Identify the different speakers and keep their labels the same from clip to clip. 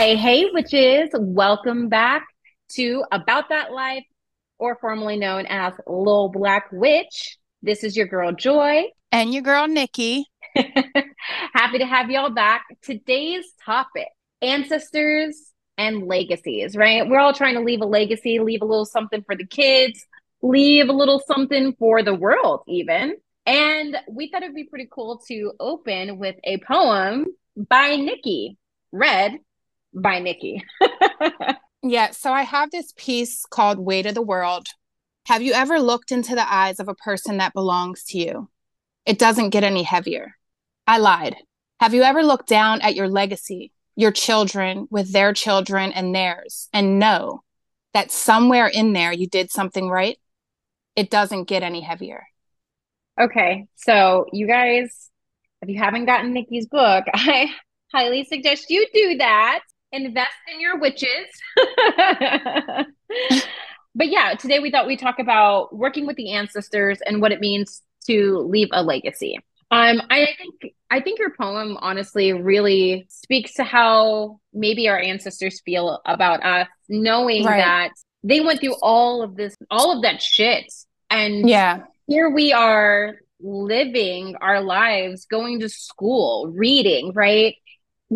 Speaker 1: Hey, hey, witches, welcome back to About That Life, or formerly known as Lil Black Witch. This is your girl Joi.
Speaker 2: And your girl Nikki.
Speaker 1: Happy to have y'all back. Today's topic ancestors and legacies, right? We're all trying to leave a legacy, leave a little something for the kids, leave a little something for the world, even. And we thought it'd be pretty cool to open with a poem by Nikki, read by Nikki.
Speaker 2: yeah. So I have this piece called Weight of the World. Have you ever looked into the eyes of a person that belongs to you? It doesn't get any heavier. I lied. Have you ever looked down at your legacy, your children with their children and theirs, and know that somewhere in there you did something right? It doesn't get any heavier.
Speaker 1: Okay. So, you guys, if you haven't gotten Nikki's book, I highly suggest you do that invest in your witches. but yeah, today we thought we'd talk about working with the ancestors and what it means to leave a legacy. Um, I think I think your poem honestly really speaks to how maybe our ancestors feel about us, knowing right. that they went through all of this, all of that shit, and
Speaker 2: yeah,
Speaker 1: here we are living our lives, going to school, reading, right?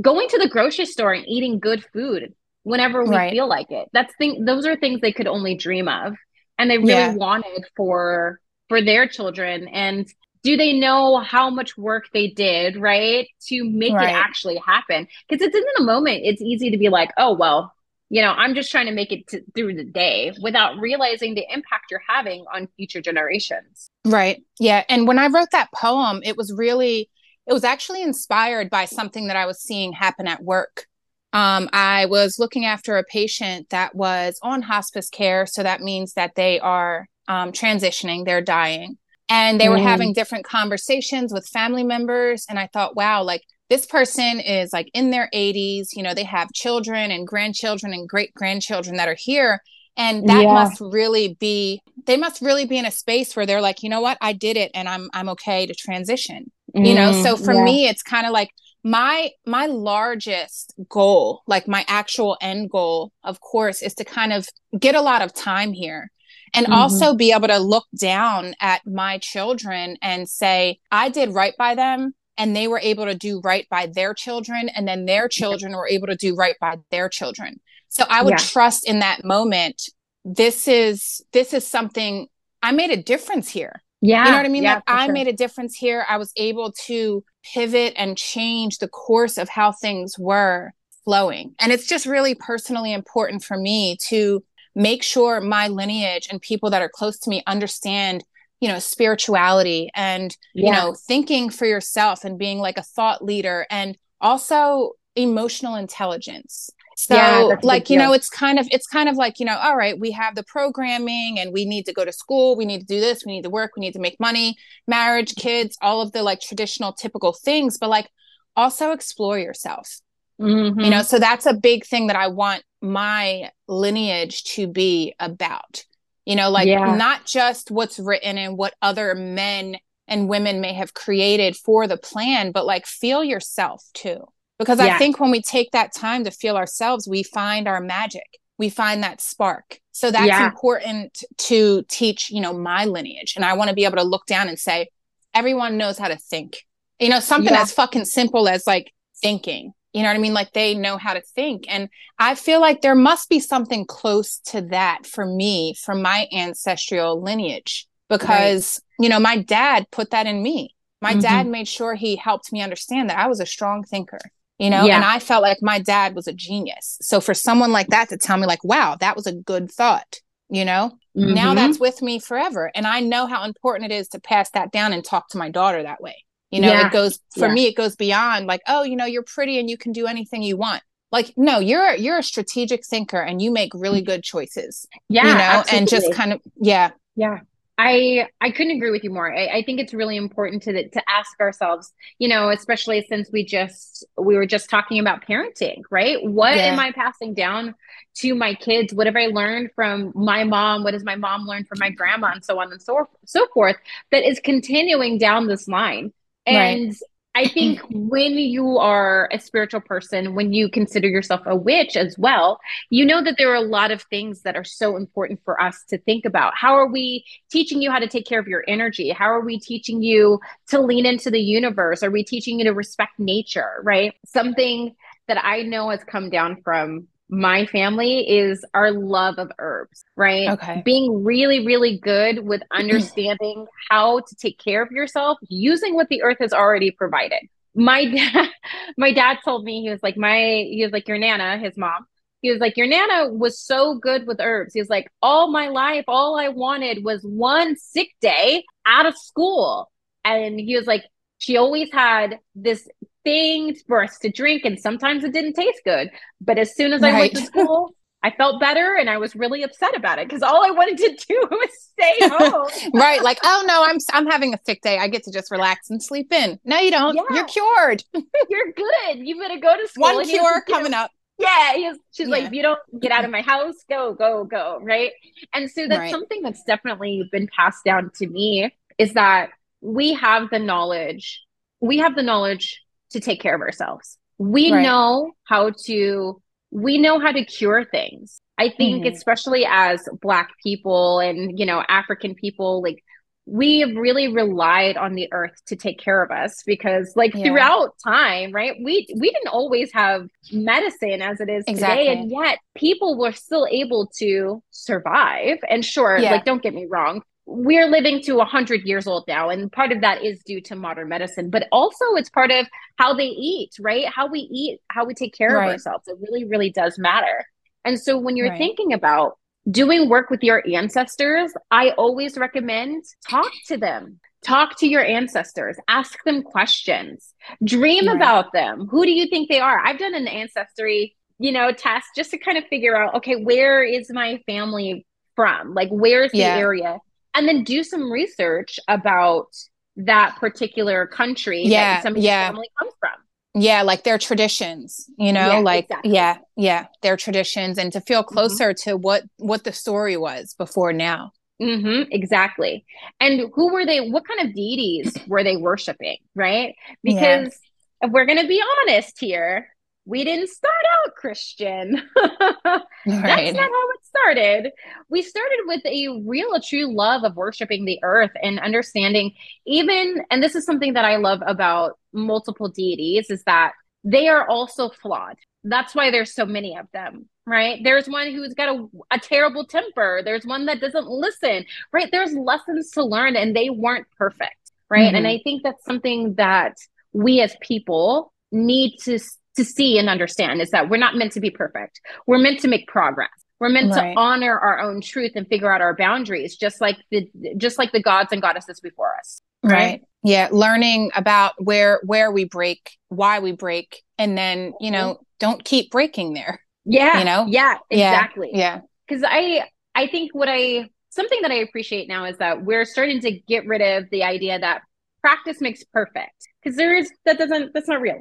Speaker 1: Going to the grocery store and eating good food whenever we right. feel like it. That's thing those are things they could only dream of and they really yeah. wanted for for their children and do they know how much work they did, right? To make right. it actually happen. Because it's in the moment, it's easy to be like, oh, well, you know, I'm just trying to make it to, through the day without realizing the impact you're having on future generations.
Speaker 2: Right. Yeah. And when I wrote that poem, it was really it was actually inspired by something that I was seeing happen at work. Um, I was looking after a patient that was on hospice care. So that means that they are um, transitioning, they're dying. And they mm. were having different conversations with family members. And I thought, wow, like this person is like in their 80s, you know, they have children and grandchildren and great grandchildren that are here. And that yeah. must really be, they must really be in a space where they're like, you know what, I did it and I'm, I'm okay to transition mm, you know so mm, for yeah. me it's kind of like my my largest goal like my actual end goal of course is to kind of get a lot of time here and mm-hmm. also be able to look down at my children and say i did right by them and they were able to do right by their children and then their children were able to do right by their children so i would yeah. trust in that moment this is this is something i made a difference here
Speaker 1: yeah.
Speaker 2: You know what I mean?
Speaker 1: Yeah,
Speaker 2: like I
Speaker 1: sure.
Speaker 2: made a difference here. I was able to pivot and change the course of how things were flowing. And it's just really personally important for me to make sure my lineage and people that are close to me understand you know spirituality and yeah. you know thinking for yourself and being like a thought leader and also emotional intelligence so yeah, like you know it's kind of it's kind of like you know all right we have the programming and we need to go to school we need to do this we need to work we need to make money marriage kids all of the like traditional typical things but like also explore yourself mm-hmm. you know so that's a big thing that i want my lineage to be about you know like yeah. not just what's written and what other men and women may have created for the plan but like feel yourself too because yeah. I think when we take that time to feel ourselves, we find our magic. We find that spark. So that's yeah. important to teach, you know, my lineage. And I want to be able to look down and say, everyone knows how to think. You know, something yeah. as fucking simple as like thinking. You know what I mean? Like they know how to think. And I feel like there must be something close to that for me from my ancestral lineage because, right. you know, my dad put that in me. My mm-hmm. dad made sure he helped me understand that I was a strong thinker you know yeah. and i felt like my dad was a genius so for someone like that to tell me like wow that was a good thought you know mm-hmm. now that's with me forever and i know how important it is to pass that down and talk to my daughter that way you know yeah. it goes for yeah. me it goes beyond like oh you know you're pretty and you can do anything you want like no you're you're a strategic thinker and you make really good choices
Speaker 1: yeah
Speaker 2: you know absolutely. and just kind of yeah
Speaker 1: yeah I I couldn't agree with you more. I, I think it's really important to to ask ourselves, you know, especially since we just we were just talking about parenting, right? What yeah. am I passing down to my kids? What have I learned from my mom? What has my mom learned from my grandma, and so on and so so forth? That is continuing down this line. And right. I think when you are a spiritual person, when you consider yourself a witch as well, you know that there are a lot of things that are so important for us to think about. How are we teaching you how to take care of your energy? How are we teaching you to lean into the universe? Are we teaching you to respect nature, right? Something that I know has come down from my family is our love of herbs, right?
Speaker 2: Okay.
Speaker 1: Being really, really good with understanding how to take care of yourself using what the earth has already provided. My dad, my dad told me, he was like, my, he was like, your Nana, his mom, he was like, Your Nana was so good with herbs. He was like, All my life, all I wanted was one sick day out of school. And he was like, She always had this thing for us to drink, and sometimes it didn't taste good. But as soon as right. I went to school, I felt better and I was really upset about it because all I wanted to do was stay home.
Speaker 2: right. Like, oh no, I'm I'm having a sick day. I get to just relax and sleep in. No, you don't. Yeah. You're cured.
Speaker 1: You're good. You better go to school.
Speaker 2: One cure coming up.
Speaker 1: Yeah. she's yeah. like, you don't get out of my house, go, go, go. Right. And so that's right. something that's definitely been passed down to me is that we have the knowledge. We have the knowledge to take care of ourselves. We right. know how to we know how to cure things. I think mm-hmm. especially as black people and you know African people like we have really relied on the earth to take care of us because like yeah. throughout time right we we didn't always have medicine as it is exactly. today and yet people were still able to survive and sure yeah. like don't get me wrong we're living to 100 years old now and part of that is due to modern medicine but also it's part of how they eat right? How we eat how we take care right. of ourselves. It really really does matter. And so when you're right. thinking about doing work with your ancestors i always recommend talk to them. Talk to your ancestors. Ask them questions. Dream right. about them. Who do you think they are? I've done an ancestry you know test just to kind of figure out okay where is my family from? Like where's the yeah. area and then do some research about that particular country
Speaker 2: yeah,
Speaker 1: that some
Speaker 2: yeah.
Speaker 1: family comes from.
Speaker 2: Yeah, like their traditions, you know, yeah, like exactly. yeah, yeah, their traditions, and to feel mm-hmm. closer mm-hmm. to what what the story was before now.
Speaker 1: Mm-hmm, exactly. And who were they? What kind of deities were they worshiping? Right? Because yeah. if we're going to be honest here, we didn't start out Christian. That's not how it started. We started with a real, a true love of worshiping the earth and understanding even, and this is something that I love about multiple deities, is that they are also flawed. That's why there's so many of them, right? There's one who's got a, a terrible temper. There's one that doesn't listen, right? There's lessons to learn and they weren't perfect, right? Mm-hmm. And I think that's something that we as people need to to see and understand is that we're not meant to be perfect. We're meant to make progress. We're meant right. to honor our own truth and figure out our boundaries, just like the just like the gods and goddesses before us.
Speaker 2: Right. right. Yeah. Learning about where where we break, why we break, and then, you know, mm-hmm. don't keep breaking there.
Speaker 1: Yeah.
Speaker 2: You know?
Speaker 1: Yeah, exactly.
Speaker 2: Yeah.
Speaker 1: Because I I think what I something that I appreciate now is that we're starting to get rid of the idea that practice makes perfect. Because there is that doesn't that's not real.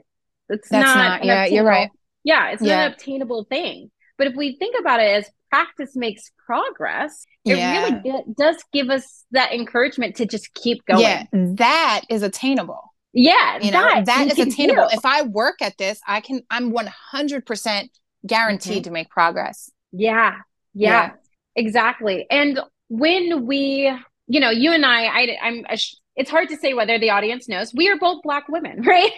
Speaker 1: It's That's not, not
Speaker 2: yeah, you're right.
Speaker 1: Yeah, it's yeah. not an obtainable thing. But if we think about it as practice makes progress, it yeah. really does give us that encouragement to just keep going. Yeah,
Speaker 2: that is attainable.
Speaker 1: Yeah,
Speaker 2: you know, that, that is attainable. Do. If I work at this, I can I'm 100% guaranteed mm-hmm. to make progress.
Speaker 1: Yeah, yeah. Yeah. Exactly. And when we, you know, you and I I I'm it's hard to say whether the audience knows we are both black women right?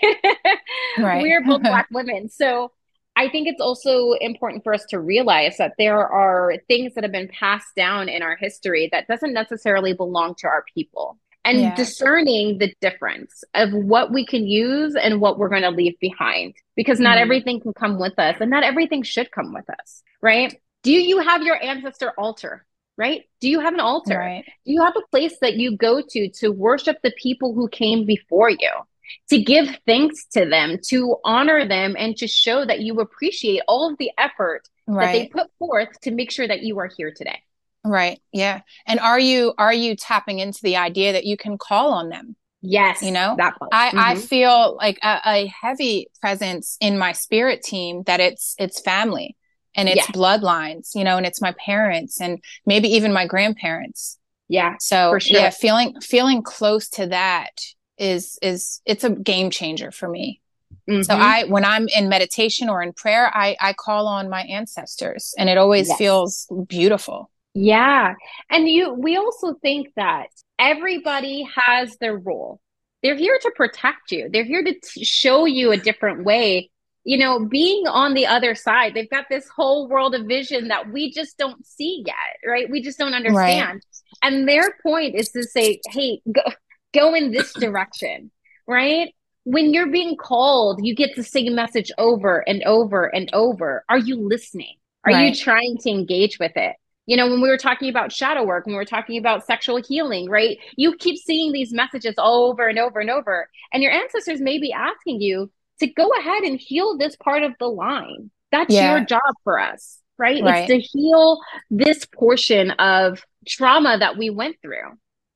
Speaker 1: Right. We are both black women. So i think it's also important for us to realize that there are things that have been passed down in our history that doesn't necessarily belong to our people. And yeah. discerning the difference of what we can use and what we're going to leave behind. Because not mm. everything can come with us and not everything should come with us right? Do you have your ancestor altar right? Do you have an altar?
Speaker 2: Right.
Speaker 1: Do you have a place that you go to to worship the people who came before you? To give thanks to them, to honor them, and to show that you appreciate all of the effort right. that they put forth to make sure that you are here today.
Speaker 2: Right. Yeah. And are you are you tapping into the idea that you can call on them?
Speaker 1: Yes.
Speaker 2: You know, that I, mm-hmm. I feel like a, a heavy presence in my spirit team that it's it's family and it's yeah. bloodlines, you know, and it's my parents and maybe even my grandparents.
Speaker 1: Yeah.
Speaker 2: So sure. yeah, feeling feeling close to that is is it's a game changer for me. Mm-hmm. So I when I'm in meditation or in prayer, I I call on my ancestors and it always yes. feels beautiful.
Speaker 1: Yeah. And you we also think that everybody has their role. They're here to protect you. They're here to t- show you a different way. You know, being on the other side, they've got this whole world of vision that we just don't see yet, right? We just don't understand. Right. And their point is to say, "Hey, go go in this direction." Right? when you're being called, you get the same message over and over and over. Are you listening? Are right. you trying to engage with it? You know, when we were talking about shadow work, when we were talking about sexual healing, right? You keep seeing these messages over and over and over. And your ancestors may be asking you to go ahead and heal this part of the line. That's yeah. your job for us, right? right? It's to heal this portion of trauma that we went through,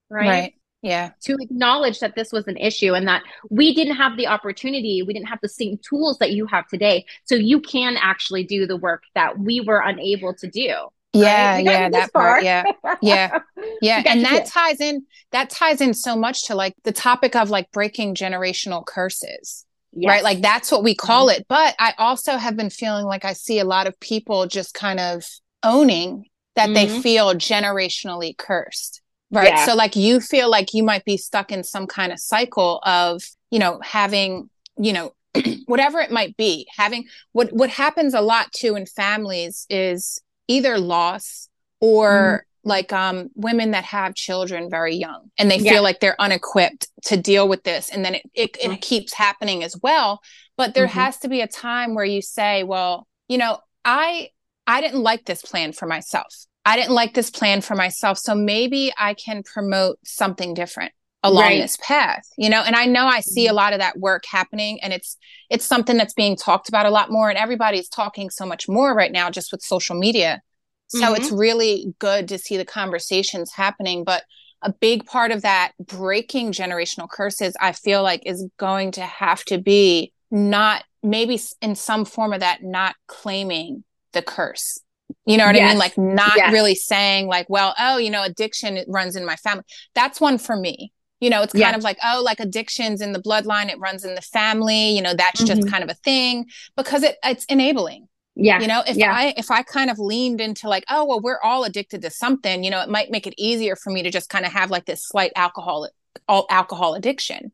Speaker 1: right? Right.
Speaker 2: Yeah.
Speaker 1: To acknowledge that this was an issue and that we didn't have the opportunity, we didn't have the same tools that you have today. So you can actually do the work that we were unable to do.
Speaker 2: Yeah, right? yeah, that part. Yeah. Yeah. Yeah. and that ties in that ties in so much to like the topic of like breaking generational curses. Yes. Right? Like that's what we call mm-hmm. it. But I also have been feeling like I see a lot of people just kind of owning that mm-hmm. they feel generationally cursed right yeah. so like you feel like you might be stuck in some kind of cycle of you know having you know whatever it might be having what what happens a lot too in families is either loss or mm-hmm. Like um women that have children very young and they yeah. feel like they're unequipped to deal with this and then it it, mm-hmm. keeps happening as well but there mm-hmm. has to be a time where you say well you know i i didn't like this plan for myself I didn't like this plan for myself. So maybe I can promote something different along right. this path you know and i know i see a mm-hmm. lot of that work happening and it's it's something that's being talked about a lot more and everybody's talking so much more right now just with social media so mm-hmm. it's really good to see the conversations happening but a big part of that breaking generational curses i feel like is going to have to be not maybe in some form of that not claiming the curse you know what yes. I mean? Like not yes. really saying like, well, oh, you know, addiction runs in my family. That's one for me. You know, it's kind yes. of like, oh, like addictions in the bloodline, it runs in the family. You know, that's mm-hmm. just kind of a thing because it it's enabling. Yeah. You know, if yeah. I if I kind of leaned into like, oh, well, we're all addicted to something, you know, it might make it easier for me to just kind of have like this slight alcohol all alcohol addiction.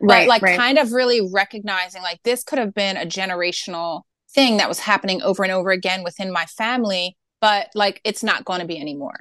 Speaker 2: Right. But like right. kind of really recognizing like this could have been a generational thing that was happening over and over again within my family, but like it's not going to be anymore.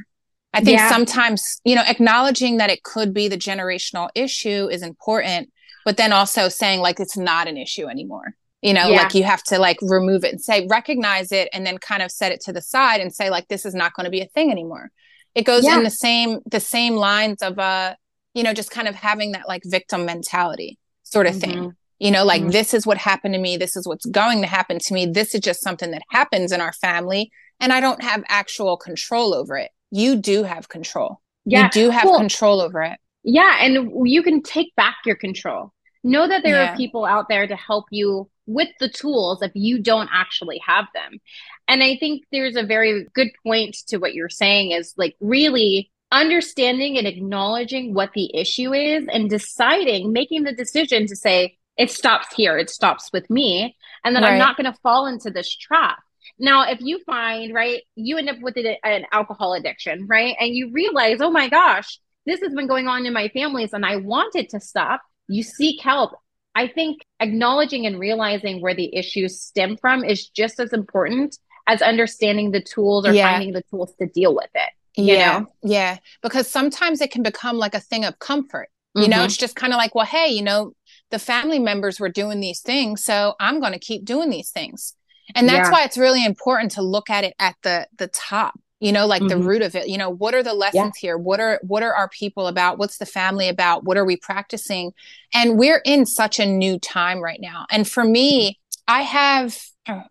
Speaker 2: I think yeah. sometimes, you know, acknowledging that it could be the generational issue is important, but then also saying like it's not an issue anymore. You know, yeah. like you have to like remove it and say, recognize it and then kind of set it to the side and say, like, this is not going to be a thing anymore. It goes yeah. in the same the same lines of uh, you know, just kind of having that like victim mentality sort of mm-hmm. thing you know like mm-hmm. this is what happened to me this is what's going to happen to me this is just something that happens in our family and i don't have actual control over it you do have control yeah. you do have well, control over it
Speaker 1: yeah and you can take back your control know that there yeah. are people out there to help you with the tools if you don't actually have them and i think there's a very good point to what you're saying is like really understanding and acknowledging what the issue is and deciding making the decision to say it stops here. It stops with me. And then right. I'm not going to fall into this trap. Now, if you find, right, you end up with an alcohol addiction, right? And you realize, oh my gosh, this has been going on in my families and I want it to stop. You seek help. I think acknowledging and realizing where the issues stem from is just as important as understanding the tools or yeah. finding the tools to deal with it.
Speaker 2: yeah. Know? Yeah. Because sometimes it can become like a thing of comfort. You mm-hmm. know, it's just kind of like, well, hey, you know, the family members were doing these things so i'm going to keep doing these things and that's yeah. why it's really important to look at it at the the top you know like mm-hmm. the root of it you know what are the lessons yeah. here what are what are our people about what's the family about what are we practicing and we're in such a new time right now and for me i have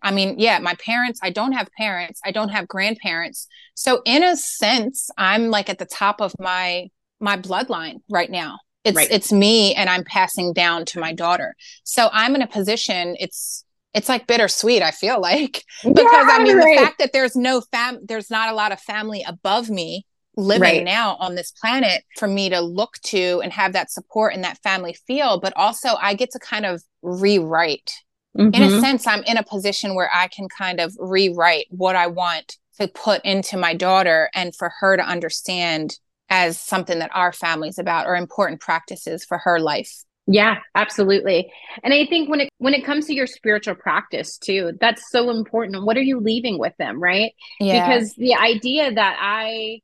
Speaker 2: i mean yeah my parents i don't have parents i don't have grandparents so in a sense i'm like at the top of my my bloodline right now it's right. it's me and I'm passing down to my daughter. So I'm in a position it's it's like bittersweet, I feel like. Because yeah, I mean right. the fact that there's no fam there's not a lot of family above me, living
Speaker 1: Right.
Speaker 2: now on this planet for me to look to and have that support and that family feel. But also, I get to kind of rewrite. In a
Speaker 1: Mhm.
Speaker 2: sense, I'm in a position where I can kind of rewrite what I want to put into my daughter and for her to understand as something that our family's about or important practices for her life.
Speaker 1: Yeah, absolutely. And I think when it when it comes to your spiritual practice too, that's so important. What are you leaving with them, right?
Speaker 2: Yeah.
Speaker 1: Because the idea that I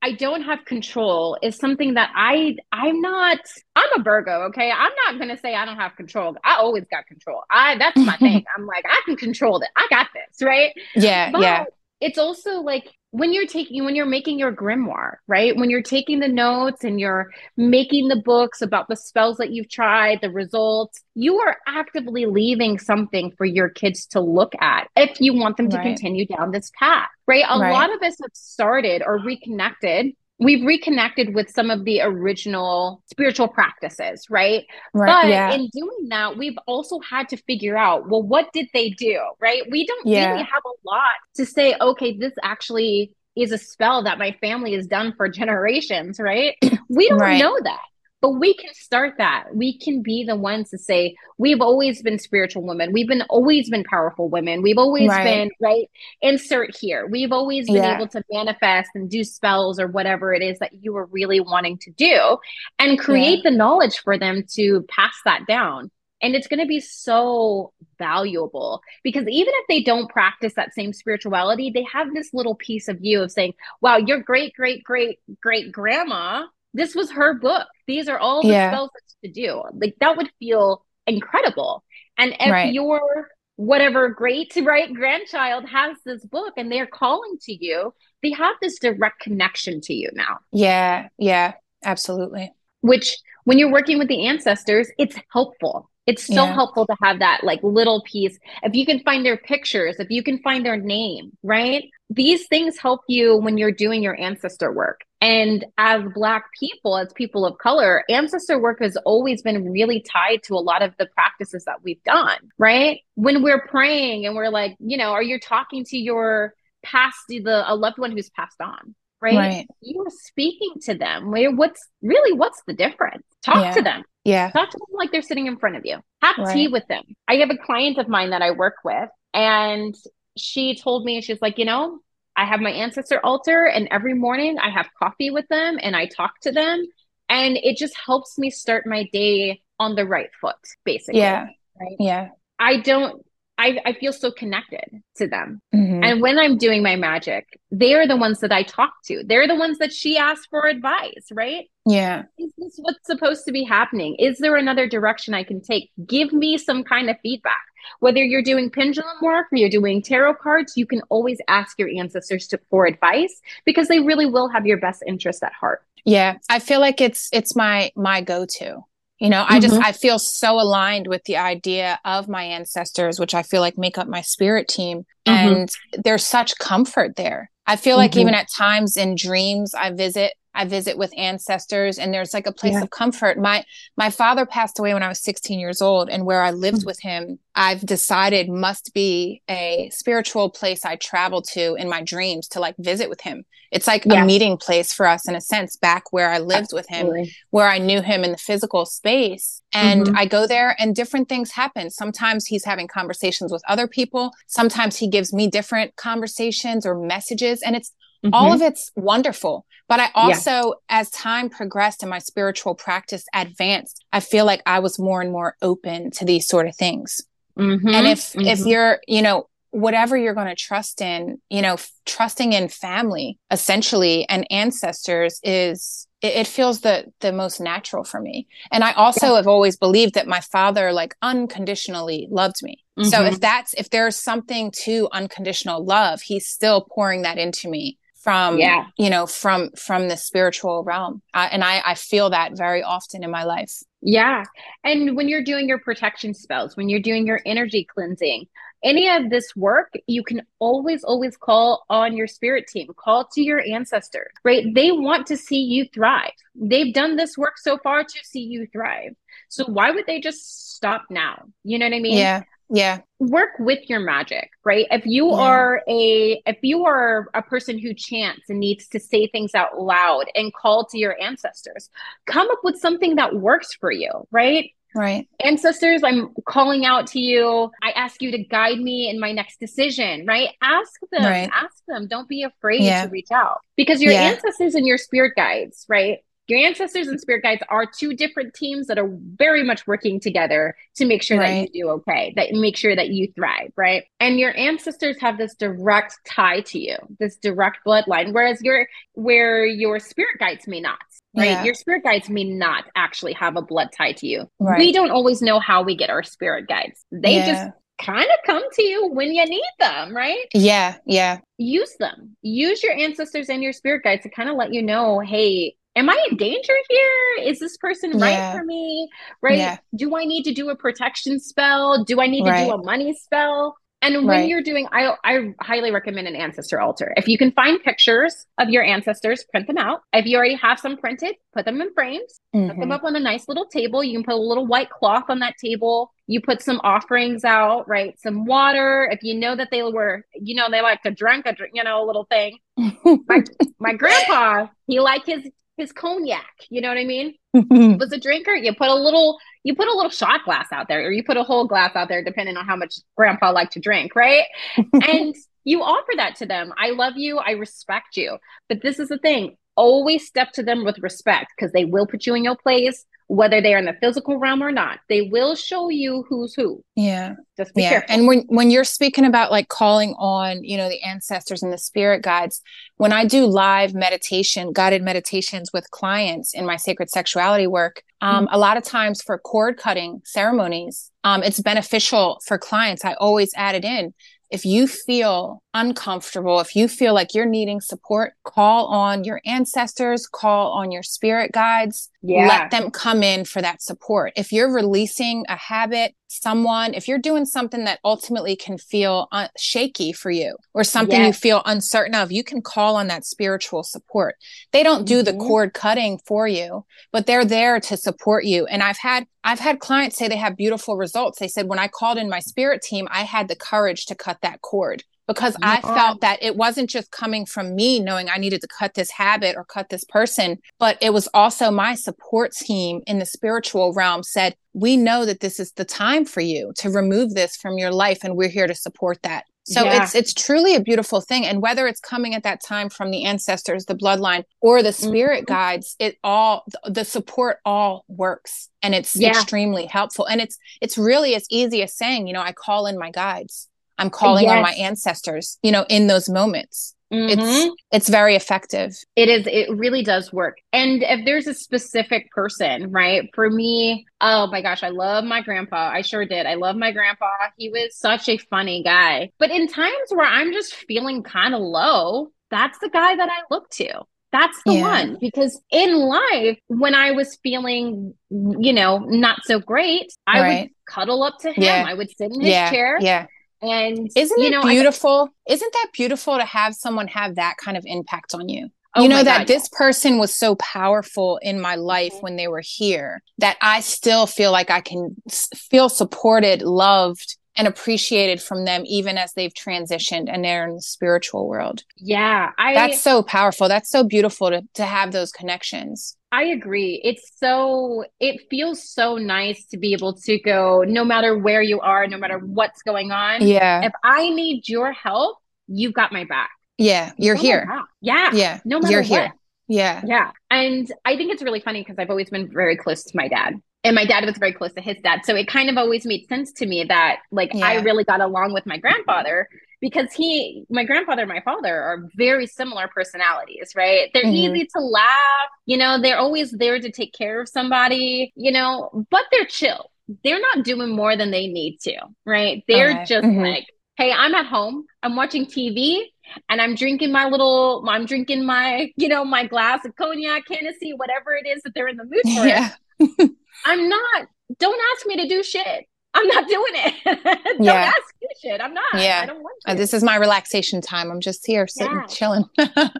Speaker 1: I don't have control is something that I I'm not I'm a Virgo, okay? I'm not going to say I don't have control. I always got control. I that's my thing. I'm like I can control it. I got this, right?
Speaker 2: yeah.
Speaker 1: But
Speaker 2: yeah.
Speaker 1: it's also like when you're taking when you're making your grimoire, right? When you're taking the notes and you're making the books about the spells that you've tried, the results, you are actively leaving something for your kids to look at if you want them to
Speaker 2: Right.
Speaker 1: continue down this path, right? A
Speaker 2: Right.
Speaker 1: lot of us have started or reconnected. We've reconnected with some of the original spiritual practices, right?
Speaker 2: Right.
Speaker 1: But
Speaker 2: yeah.
Speaker 1: in doing that, we've also had to figure out, well, what did they do? Right? We don't
Speaker 2: Yeah.
Speaker 1: really have a lot to say, okay, this actually is a spell that my family has done for generations, right? We don't
Speaker 2: Right.
Speaker 1: know that. But we can start that. We can be the ones to say, we've always been spiritual women. We've been always been powerful women. We've always
Speaker 2: Right.
Speaker 1: been, right? Insert here. We've always been
Speaker 2: Yeah.
Speaker 1: able to manifest and do spells or whatever it is that you were really wanting to do and create the knowledge for them to pass that down. And it's going to be so valuable because even if they don't practice that same spirituality, they have this little piece of you of saying, wow, your great, great, great, great grandma, this was her book. These are all the
Speaker 2: Yeah.
Speaker 1: spells to do. Like that would feel incredible. And if
Speaker 2: Right.
Speaker 1: your whatever great right grandchild has this book and they're calling to you, they have this direct connection to you now
Speaker 2: Yeah. Yeah. Absolutely.
Speaker 1: which when you're working with the ancestors, it's helpful. It's so
Speaker 2: Yeah.
Speaker 1: helpful to have that like little piece. If you can find their pictures, if you can find their name, right? These things help you when you're doing your ancestor work. And as Black people, as people of color, ancestor work has always been really tied to a lot of the practices that we've done, right? When we're praying and we're like, you know, are you talking to your past, the a loved one who's passed on, right?
Speaker 2: Right.
Speaker 1: You're speaking to them. What's really what's the difference? Talk
Speaker 2: Yeah.
Speaker 1: to them.
Speaker 2: Yeah.
Speaker 1: Talk to them like they're sitting in front of you. Have tea with them. I have a client of mine that I work with, and she told me, she's like, you know, I have my ancestor altar, and every morning I have coffee with them and I talk to them. And it just helps me start my day on the right foot, basically.
Speaker 2: Yeah.
Speaker 1: Right.
Speaker 2: Yeah.
Speaker 1: I don't, I, I feel so connected to them.
Speaker 2: Mhm.
Speaker 1: And when I'm doing my magic, they're the ones that I talk to. They're the ones that she asked for advice, right?
Speaker 2: Yeah.
Speaker 1: Is this what's supposed to be happening? Is there another direction I can take? Give me some kind of feedback. Whether you're doing pendulum work or you're doing tarot cards, you can always ask your ancestors to, for advice because they really will have your best interest at heart.
Speaker 2: Yeah. I feel like it's it's my my go-to. You know, I just
Speaker 1: Mhm.
Speaker 2: I feel so aligned with the idea of my ancestors, which I feel like make up my spirit team.
Speaker 1: Mhm.
Speaker 2: And there's such comfort there. I feel like
Speaker 1: Mhm.
Speaker 2: even at times in dreams I visit I visit with ancestors and there's like a place
Speaker 1: Yeah.
Speaker 2: of comfort. My my father passed away when I was 16 years old and where I lived
Speaker 1: Mhm.
Speaker 2: with him, I've decided must be a spiritual place I travel to in my dreams to like visit with him. It's like
Speaker 1: Yeah.
Speaker 2: a meeting place for us in a sense back where I lived with him
Speaker 1: Absolutely.
Speaker 2: where I knew him in the physical space. And
Speaker 1: Mhm.
Speaker 2: I go there and different things happen. Sometimes he's having conversations with other people. Sometimes he gives me different conversations or messages. And it's all
Speaker 1: Mhm.
Speaker 2: of it's wonderful. But I also, as time progressed and my spiritual practice advanced, I feel like I was more and more open to these sort of things.
Speaker 1: Mhm.
Speaker 2: And if if
Speaker 1: Mhm.
Speaker 2: you're, you know, whatever you're going to trust in, you know, f- trusting in family essentially and ancestors is it, it feels the the most natural for me. And I also have always believed that my father like unconditionally loved me. So
Speaker 1: Mhm.
Speaker 2: if that's if there's something to unconditional love, he's still pouring that into me from
Speaker 1: Yeah.
Speaker 2: you know from from the spiritual realm. I, and I I feel that very often in my life.
Speaker 1: Yeah. And when you're doing your protection spells, when you're doing your energy cleansing, any of this work, you can always, always call on your spirit team, call to your ancestors, right? They want to see you thrive. They've done this work so far to see you thrive. So why would they just stop now? You know what I mean?
Speaker 2: Yeah. Yeah.
Speaker 1: Work with your magic, right? If you yeah. are a if you are a person who chants and needs to say things out loud and call to your ancestors, come up with something that works for you, right?
Speaker 2: Right.
Speaker 1: Ancestors, I'm calling out to you. I ask you to guide me in my next decision, right? Ask them, right. ask them. Don't be afraid yeah. to reach out because your yeah. ancestors and your spirit guides, right? Your ancestors and spirit guides are two different teams that are very much working together to make sure right. that you do okay, that make sure that you thrive, right? And your ancestors have this direct tie to you, this direct bloodline, whereas your where your spirit guides may not right? Yeah. Your spirit guides may not actually have a blood tie to you. Right. We don't always know how we get our spirit guides. They yeah. just kind of come to you when you need them, right?
Speaker 2: Yeah, yeah.
Speaker 1: Use them. Use your ancestors and your spirit guides to kind of let you know, hey, am I in danger here? Is this person right yeah. for me? Right? Yeah. Do I need to do a protection spell? Do I need to right. do a money spell? And when right. you're doing, I, I highly recommend an ancestor altar. If you can find pictures of your ancestors, print them out. If you already have some printed, put them in frames, mm-hmm. put them mm-hmm. up on a nice little table. You can put a little white cloth on that table. You put some offerings out, right? Some water. If you know that they were, you know, they like to drink a, you know, a little thing. my, my grandpa, he liked his his cognac. You know what I mean? he was a drinker. You put a little you put a little shot glass out there, or you put a whole glass out there, depending on how much grandpa liked to drink, right? and you offer that to them. I love you. I respect you. But this is the thing always step to them with respect because they will put you in your place whether they're in the physical realm or not. They will show you who's who.
Speaker 2: Yeah. Just be yeah. careful. And when when you're speaking about like calling on, you know, the ancestors and the spirit guides, when I do live meditation, guided meditations with clients in my sacred sexuality work, um, mm-hmm. a lot of times for cord cutting ceremonies, um, it's beneficial for clients. I always add it in if you feel uncomfortable, if you feel like you're needing support, call on your ancestors, call on your spirit guides. Yeah. Let them come in for that support. If you're releasing a habit, someone, if you're doing something that ultimately can feel uh, shaky for you or something yes. you feel uncertain of, you can call on that spiritual support. They don't do mm-hmm. the cord cutting for you, but they're there to support you. And I've had I've had clients say they have beautiful results. They said when I called in my spirit team, I had the courage to cut that cord because I felt that it wasn't just coming from me knowing I needed to cut this habit or cut this person, but it was also my support team in the spiritual realm said, we know that this is the time for you to remove this from your life and we're here to support that. So yeah. it's it's truly a beautiful thing and whether it's coming at that time from the ancestors, the bloodline or the spirit mm-hmm. guides, it all the support all works and it's yeah. extremely helpful and it's it's really as easy as saying, you know, I call in my guides I'm calling yes. on my ancestors, you know, in those moments. Mm-hmm. It's it's very effective.
Speaker 1: It is it really does work. And if there's a specific person, right? For me, oh my gosh, I love my grandpa. I sure did. I love my grandpa. He was such a funny guy. But in times where I'm just feeling kind of low, that's the guy that I look to. That's the yeah. one because in life, when I was feeling, you know, not so great, I right. would cuddle up to him. Yeah. I would sit in his
Speaker 2: yeah.
Speaker 1: chair.
Speaker 2: Yeah.
Speaker 1: And
Speaker 2: isn't it know, beautiful? Isn't that beautiful to have someone have that kind of impact on you? Oh you know that God, this person was so powerful in my life mm-hmm. when they were here that I still feel like I can feel supported, loved, and appreciated from them even as they've transitioned and they're in the spiritual world.
Speaker 1: Yeah,
Speaker 2: I That's so powerful. That's so beautiful to to have those connections.
Speaker 1: I agree. It's so it feels so nice to be able to go no matter where you are, no matter what's going on.
Speaker 2: Yeah.
Speaker 1: If I need your help, you've got my back.
Speaker 2: Yeah, you're no here.
Speaker 1: Yeah.
Speaker 2: Yeah.
Speaker 1: No matter
Speaker 2: you're
Speaker 1: what.
Speaker 2: here. Yeah.
Speaker 1: Yeah. And I think it's really funny because I've always been very close to my dad and my dad was very close to his dad so it kind of always made sense to me that like yeah. i really got along with my grandfather because he my grandfather and my father are very similar personalities right they're mm-hmm. easy to laugh you know they're always there to take care of somebody you know but they're chill they're not doing more than they need to right they're just mm-hmm. like hey i'm at home i'm watching tv and i'm drinking my little i'm drinking my you know my glass of cognac Hennessy, whatever it is that they're in the mood for yeah. I'm not. Don't ask me to do shit. I'm not doing it. don't yeah. ask me shit. I'm not.
Speaker 2: Yeah.
Speaker 1: I don't want
Speaker 2: to. Uh, this is my relaxation time. I'm just here sitting, yeah. chilling.
Speaker 1: yeah.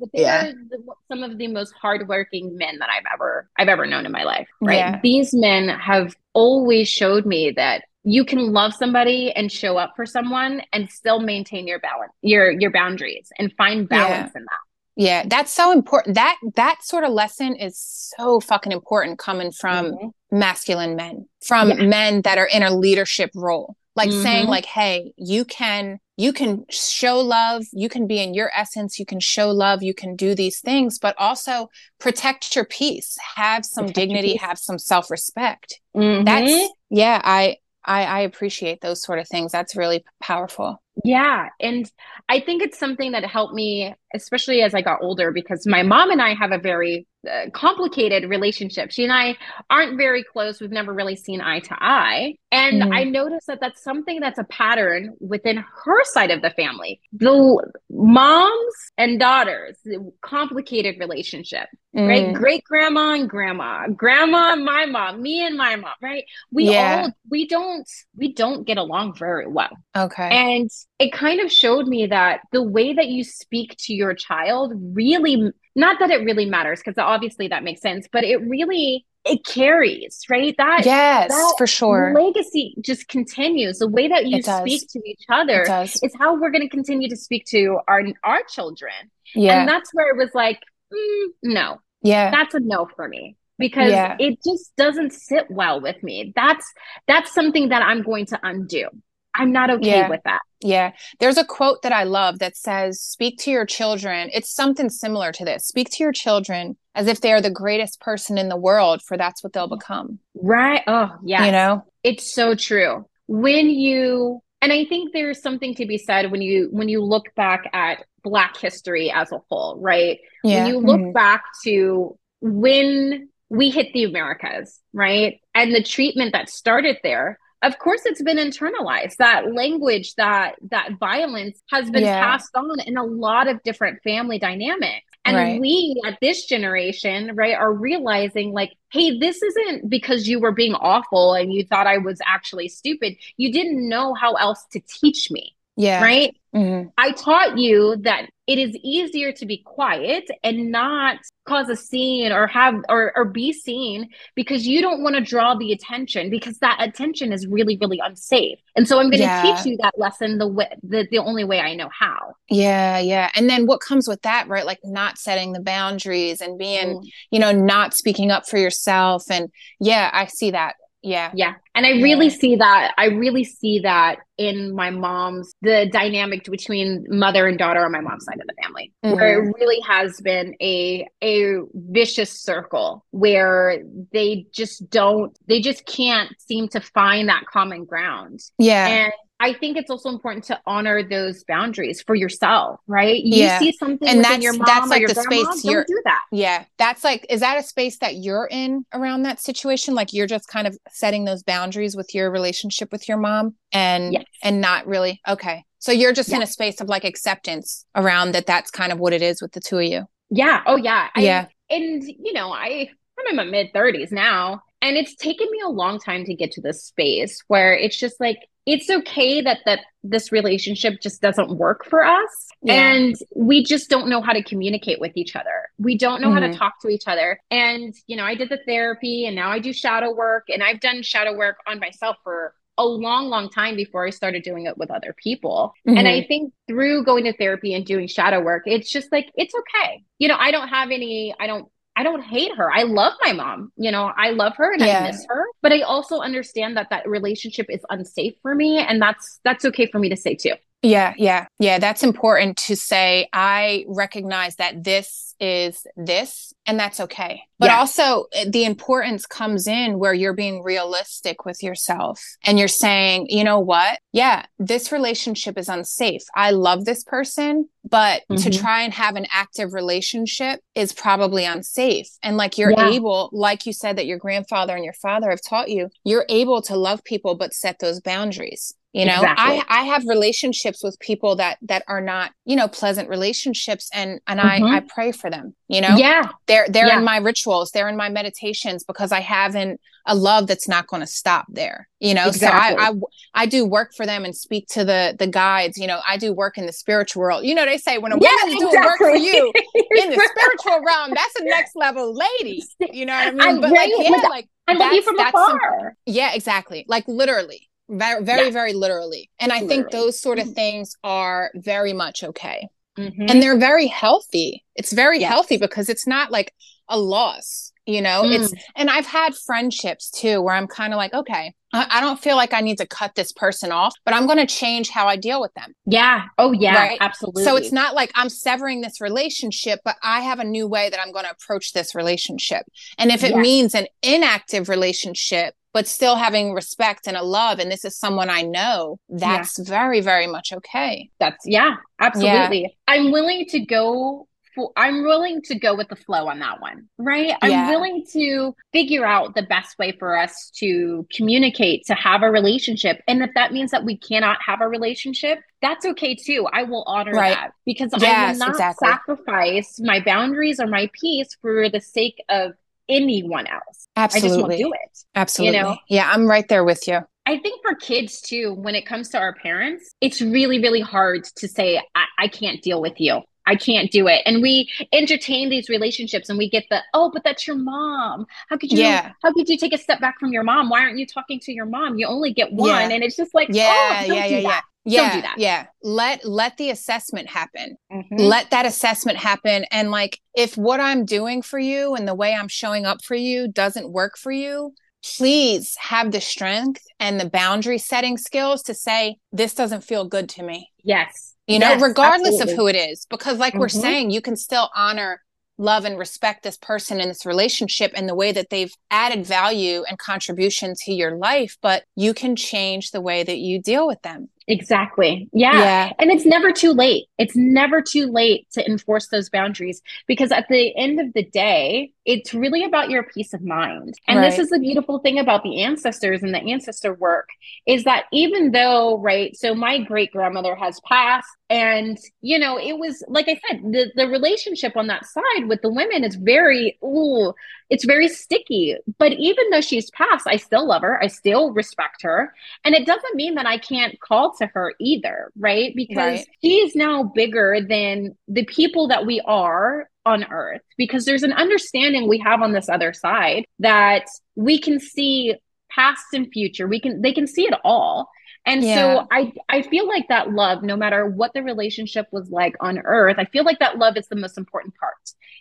Speaker 1: But they yeah. are the, some of the most hardworking men that I've ever I've ever known in my life. Right. Yeah. These men have always showed me that you can love somebody and show up for someone and still maintain your balance, your your boundaries and find balance in that.
Speaker 2: Yeah, that's so important. That that sort of lesson is so fucking important coming from mm-hmm. masculine men, from yeah. men that are in a leadership role. Like mm-hmm. saying like, "Hey, you can you can show love, you can be in your essence, you can show love, you can do these things, but also protect your peace, have some protect dignity, have some self-respect." Mm-hmm. That's yeah, I I I appreciate those sort of things. That's really powerful.
Speaker 1: Yeah. And I think it's something that helped me, especially as I got older, because my mom and I have a very uh, complicated relationship. She and I aren't very close. We've never really seen eye to eye. And mm. I noticed that that's something that's a pattern within her side of the family. The moms and daughters, complicated relationship, mm. right? Great grandma and grandma, grandma and my mom, me and my mom, right? We yeah. all, we don't, we don't get along very well.
Speaker 2: Okay.
Speaker 1: And it kind of showed me that the way that you speak to your child really not that it really matters because obviously that makes sense but it really it carries right? That
Speaker 2: yes
Speaker 1: that
Speaker 2: for sure.
Speaker 1: legacy just continues. The way that you speak to each other is how we're going to continue to speak to our our children. Yeah. And that's where it was like mm, no.
Speaker 2: Yeah.
Speaker 1: That's a no for me because yeah. it just doesn't sit well with me. That's that's something that i'm going to undo I'm not okay yeah. with that.
Speaker 2: Yeah. There's a quote that I love that says, Speak to your children. It's something similar to this. Speak to your children as if they are the greatest person in the world, for that's what they'll become.
Speaker 1: Right. Oh, yeah.
Speaker 2: You know,
Speaker 1: it's so true. When you, and I think there's something to be said when you, when you look back at Black history as a whole, right? Yeah. When you look mm-hmm. back to when we hit the Americas, right? And the treatment that started there of course it's been internalized that language that that violence has been yeah. passed on in a lot of different family dynamics and right. we at this generation right are realizing like hey this isn't because you were being awful and you thought i was actually stupid you didn't know how else to teach me
Speaker 2: yeah.
Speaker 1: Right? Mm-hmm. i taught you that it is easier to be quiet and not cause a scene or have or, or be seen because you don't want to draw the attention because that attention is really really unsafe. And so i'm going to yeah. teach you that lesson the way the, the only way i know how.
Speaker 2: Yeah yeah. And then what comes with that right? Like not setting the boundaries and being mm. you know not speaking up for yourself. And yeah i see that yeah.
Speaker 1: Yeah. And I yeah. really see that. I really see that in my mom's, the dynamic between mother and daughter on my mom's side of the family, mm-hmm. where it really has been a, a vicious circle where they just don't, they just can't seem to find that common ground.
Speaker 2: Yeah.
Speaker 1: And I think it's also important to honor those boundaries for yourself, right? You yeah. see something and that's, your mom that's like the space you're do that.
Speaker 2: Yeah. That's like, is that a space that you're in around that situation? Like you're just kind of setting those boundaries with your relationship with your mom and yes. and not really okay. So you're just in a space of like acceptance around that that's kind of what it is with the two of you.
Speaker 1: Yeah. Oh yeah.
Speaker 2: I, yeah.
Speaker 1: And you know, I I'm in my mid 30s now and it's taken me a long time to get to this space where it's just like it's okay that that this relationship just doesn't work for us yeah. and we just don't know how to communicate with each other we don't know mm-hmm. how to mm-hmm. talk to each other and you know i did the therapy and now i do shadow work and i've done shadow work on myself for a long long time before i started doing it with other people mm-hmm. and i mm-hmm. think through going to therapy and doing shadow work it's just like it's okay you know i don't have any i don't I don't hate her. I love my mom. You know, I love her and yeah. I miss her. But I also understand that that relationship is unsafe for me and that's that's okay for me to say too.
Speaker 2: Yeah, yeah. Yeah, that's important to say I recognize that this is this and that's okay. But yeah. also eh, the importance comes in where you're being realistic with yourself and you're saying, you know what? Yeah, this relationship is unsafe. I love this person, but mm-hmm. to try and have an active relationship is probably unsafe. And like you're yeah. able, like you said, that your grandfather and your father have taught you, you're able to love people, but set those boundaries you know exactly. i i have relationships with people that that are not you know pleasant relationships and and mm-hmm. i i pray for them you know?
Speaker 1: Yeah.
Speaker 2: They're they're yeah. in my rituals. They're in my meditations because i haven't a love that's not going to stop there you know? Exactly. so I, I i do work for them and speak to the the guides you know? I do work in the spiritual world. You know they say when a yeah, woman's exactly. doing work for you in the spiritual realm that's a next level lady. You know what i mean?
Speaker 1: I'm but like yeah like i'm looking from afar.
Speaker 2: Yeah exactly. Like literally very very, yeah. very literally and i literally. think those sort of mm-hmm. things are very much okay mm-hmm. and they're very healthy it's very yes. healthy because it's not like a loss you know mm. it's and i've had friendships too where i'm kind of like okay I, I, don't feel like i need to cut this person off but i'm going to change how i deal with them
Speaker 1: yeah oh yeah right? absolutely
Speaker 2: so it's not like i'm severing this relationship but i have a new way that i'm going to approach this relationship and if it means an inactive relationship but still having respect and a love and this is someone i know that's yeah. very very much okay
Speaker 1: that's yeah absolutely yeah. i'm willing to go for I'm willing to go with the flow on that one, right? I'm yeah. willing to figure out the best way for us to communicate, to have a relationship. And if that means that we cannot have a relationship, that's okay too. I will honor right. that because yes, I will not exactly. sacrifice my boundaries or my peace for the sake of anyone else.
Speaker 2: Absolutely. I just won't do it. Absolutely. You know? Yeah, I'm right there with you.
Speaker 1: I think for kids too, when it comes to our parents, it's really, really hard to say, I, I can't deal with you. I can't do it. And we entertain these relationships and we get the, oh, but that's your mom. How could you yeah. how could you take a step back from your mom? Why aren't you talking to your mom? You only get one. Yeah. And it's just like, yeah, oh, yeah, yeah, yeah.
Speaker 2: Yeah, yeah. Let let the assessment happen. Mm-hmm. Let that assessment happen. And like if what I'm doing for you and the way I'm showing up for you doesn't work for you, please have the strength and the boundary setting skills to say, this doesn't feel good to me.
Speaker 1: Yes
Speaker 2: you know, yes, regardless absolutely. of who it is. Because, like mm-hmm. we're saying, you can still honor, love, and respect this person in this relationship and the way that they've added value and contribution to your life, but you can change the way that you deal with them.
Speaker 1: Exactly. Yeah. yeah. And it's never too late. It's never too late to enforce those boundaries because at the end of the day, it's really about your peace of mind. And right. this is the beautiful thing about the ancestors and the ancestor work is that even though, right, so my great grandmother has passed, and you know, it was like I said, the, the relationship on that side with the women is very, ooh, it's very sticky. But even though she's passed, I still love her. I still respect her. And it doesn't mean that I can't call to her either, right? Because right. she's now bigger than the people that we are on earth because there's an understanding we have on this other side that we can see past and future we can they can see it all and yeah. so i i feel like that love no matter what the relationship was like on earth i feel like that love is the most important part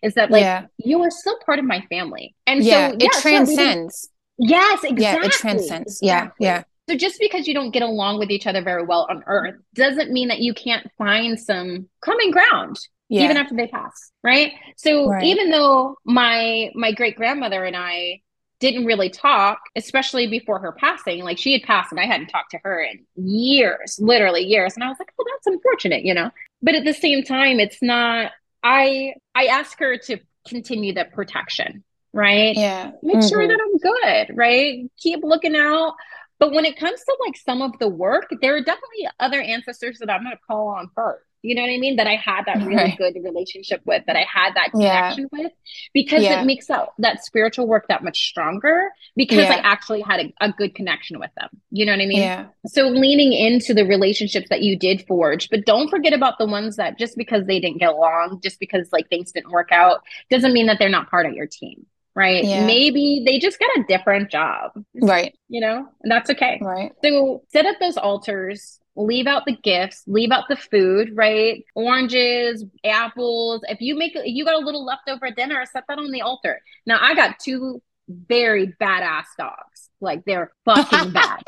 Speaker 1: is that like yeah. you are still part of my family and
Speaker 2: yeah, so yeah, it transcends
Speaker 1: yes exactly
Speaker 2: yeah it transcends yeah exactly. yeah
Speaker 1: so just because you don't get along with each other very well on earth doesn't mean that you can't find some common ground yeah. even after they pass right so right. even though my my great grandmother and i didn't really talk especially before her passing. Like she had passed and i hadn't talked to her in years literally years. And i was like oh that's unfortunate you know? But at the same time it's not i i ask her to continue the protection right?
Speaker 2: Yeah.
Speaker 1: Make mm-hmm. sure that i'm good right? Keep looking out. But when it comes to like some of the work there are definitely other ancestors that i'm going to call on first you know what I mean? That I had that really right. good relationship with, that I had that connection yeah. with, because yeah. it makes that, that spiritual work that much stronger because yeah. I actually had a, a, good connection with them. You know what I mean?
Speaker 2: Yeah.
Speaker 1: So leaning into the relationships that you did forge, but don't forget about the ones that just because they didn't get along, just because like things didn't work out, doesn't mean that they're not part of your team right? Yeah. Maybe they just got a different job.
Speaker 2: Right.
Speaker 1: You know, and that's okay.
Speaker 2: Right.
Speaker 1: So set up those altars leave out the gifts, leave out the food, right? Oranges, apples. If you make, you got a little leftover dinner, set that on the altar. Now, I got two very badass dogs. Like they're fucking bad.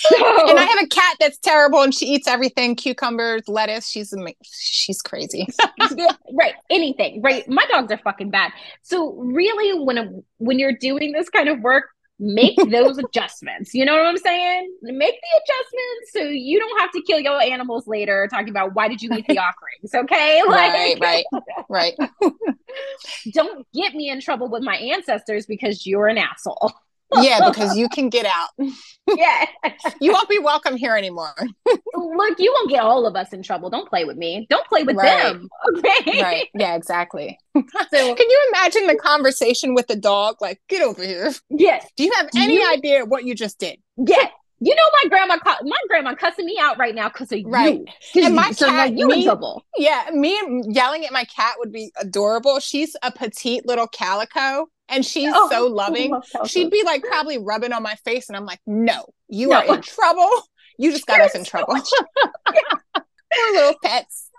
Speaker 2: So, and I have a cat that's terrible and she eats everything cucumbers, lettuce. She's she's crazy.
Speaker 1: right. Anything. Right. My dogs are fucking bad. So really when when you're doing this kind of work, make those adjustments. You know what I'm saying? Make the adjustments so you don't have to kill your animals later talking about why did you eat the offerings, okay?
Speaker 2: Like, right, right, right.
Speaker 1: don't get me in trouble with my ancestors because you're an asshole
Speaker 2: yeah, because you can get out.
Speaker 1: Yeah.
Speaker 2: you won't be welcome here anymore.
Speaker 1: Look, you won't get all of us in trouble. Don't play with me. Don't play with right. them. Okay.
Speaker 2: Right. Yeah, exactly. So can you imagine the conversation with the dog? Like, get over here.
Speaker 1: Yes.
Speaker 2: Do you have any you... idea what you just did?
Speaker 1: Yeah. You know my grandma, my grandma cussing me out right now because of right. you.
Speaker 2: And my so cat,
Speaker 1: you
Speaker 2: me,
Speaker 1: in trouble.
Speaker 2: Yeah, me yelling at my cat would be adorable. She's a petite little calico, and she's oh, so loving. She'd be like probably rubbing on my face, and I'm like, no, you no. are in trouble. You just got You're us in trouble. Poor little pets.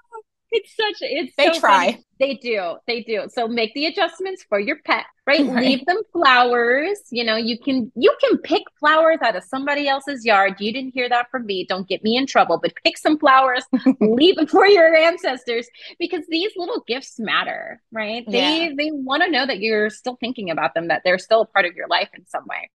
Speaker 1: It's such it's
Speaker 2: they
Speaker 1: so
Speaker 2: try.
Speaker 1: Funny. They do. They do. So make the adjustments for your pet, right? right? Leave them flowers. You know, you can you can pick flowers out of somebody else's yard. You didn't hear that from me. Don't get me in trouble, but pick some flowers, leave them for your ancestors because these little gifts matter, right? They yeah. they want to know that you're still thinking about them, that they're still a part of your life in some way.